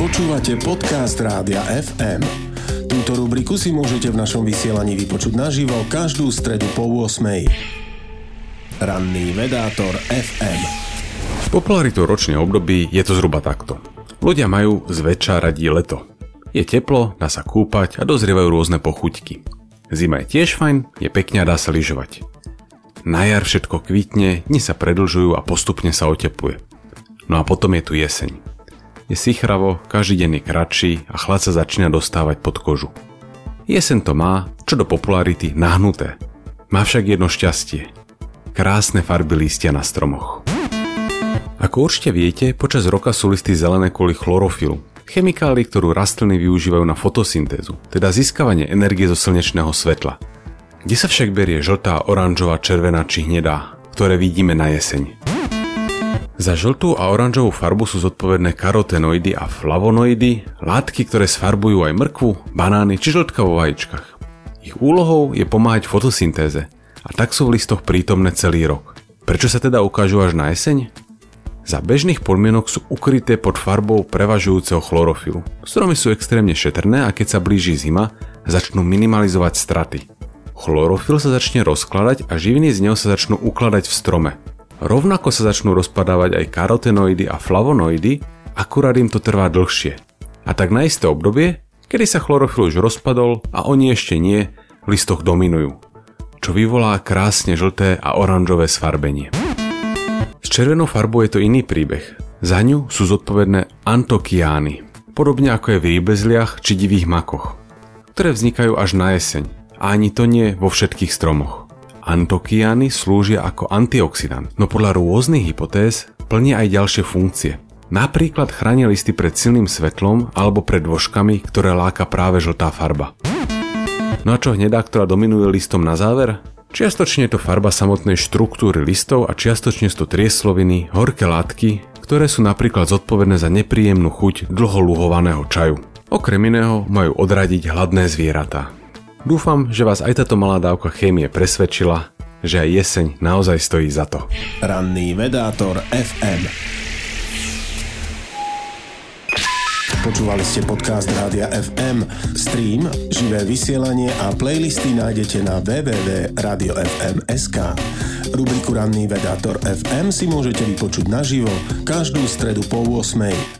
Počúvate podcast Rádia FM. Túto rubriku si môžete v našom vysielaní vypočuť naživo každú stredu po 8. Ranný vedátor FM. S popularitou ročnej období je to zhruba takto. Ľudia majú zväčša radí leto. Je teplo, dá sa kúpať a dozrievajú rôzne pochuťky. Zima je tiež fajn, je pekne a dá sa lyžovať. Na jar všetko kvitne, dni sa predlžujú a postupne sa otepluje. No a potom je tu jeseň. Je sichravo, každý deň je kratší a chlad sa začína dostávať pod kožu. Jeseň to má, čo do popularity, nahnuté. Má však jedno šťastie. Krásne farby lístia na stromoch. Ako určite viete, počas roka sú listy zelené kvôli chlorofilu, chemikáli, ktorú rastliny využívajú na fotosyntézu, teda získavanie energie zo slnečného svetla. Kde sa však berie žltá, oranžová, červená či hnedá, ktoré vidíme na jeseň? Za žltú a oranžovú farbu sú zodpovedné karotenoidy a flavonoidy, látky, ktoré sfarbujú aj mrkvu, banány či žltka vo vajíčkach. Ich úlohou je pomáhať fotosyntéze a tak sú v listoch prítomné celý rok. Prečo sa teda ukážu až na jeseň? Za bežných podmienok sú ukryté pod farbou prevažujúceho chlorofilu. Stromy sú extrémne šetrné a keď sa blíži zima, začnú minimalizovať straty. Chlorofil sa začne rozkladať a živiny z neho sa začnú ukladať v strome. Rovnako sa začnú rozpadávať aj karotenoidy a flavonoidy, akurát im to trvá dlhšie. A tak na isté obdobie, kedy sa chlorofil už rozpadol a oni ešte nie, v listoch dominujú. Čo vyvolá krásne žlté a oranžové sfarbenie. S červenou farbou je to iný príbeh. Za ňu sú zodpovedné antokiány, podobne ako je v rýbezliach či divých makoch, ktoré vznikajú až na jeseň a ani to nie vo všetkých stromoch. Antokiany slúžia ako antioxidant, no podľa rôznych hypotéz plnia aj ďalšie funkcie. Napríklad chránia listy pred silným svetlom alebo pred dôžkami, ktoré láka práve žltá farba. No a čo hnedá, ktorá dominuje listom na záver? Čiastočne je to farba samotnej štruktúry listov a čiastočne sú to triesloviny, horké látky, ktoré sú napríklad zodpovedné za nepríjemnú chuť dlholuhovaného čaju. Okrem iného majú odradiť hladné zvieratá. Dúfam, že vás aj táto malá dávka chémie presvedčila, že aj jeseň naozaj stojí za to. Ranný vedátor FM. Počúvali ste podcast Rádia FM. Stream, živé vysielanie a playlisty nájdete na www.radiofm.sk. Rubriku Ranný vedátor FM si môžete vypočuť naživo každú stredu po 8.